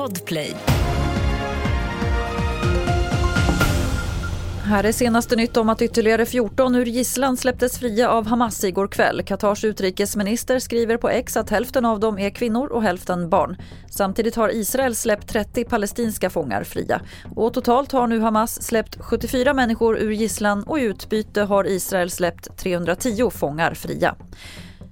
Podplay. Här är senaste nytt om att ytterligare 14 ur gisslan släpptes fria av Hamas igår kväll. Qatars utrikesminister skriver på X att hälften av dem är kvinnor och hälften barn. Samtidigt har Israel släppt 30 palestinska fångar fria. Och totalt har nu Hamas släppt 74 människor ur gisslan och i utbyte har Israel släppt 310 fångar fria.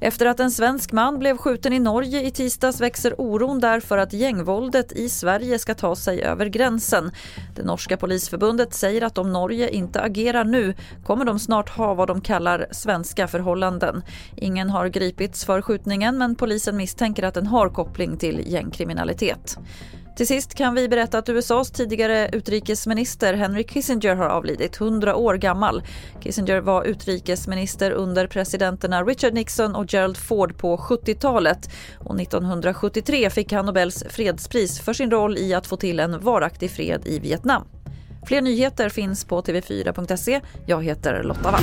Efter att en svensk man blev skjuten i Norge i tisdags växer oron där för att gängvåldet i Sverige ska ta sig över gränsen. Det norska polisförbundet säger att om Norge inte agerar nu kommer de snart ha vad de kallar svenska förhållanden. Ingen har gripits för skjutningen men polisen misstänker att den har koppling till gängkriminalitet. Till sist kan vi berätta att USAs tidigare utrikesminister Henry Kissinger har avlidit, 100 år gammal. Kissinger var utrikesminister under presidenterna Richard Nixon och Gerald Ford på 70-talet. Och 1973 fick han Nobels fredspris för sin roll i att få till en varaktig fred i Vietnam. Fler nyheter finns på tv4.se. Jag heter Lotta Wall.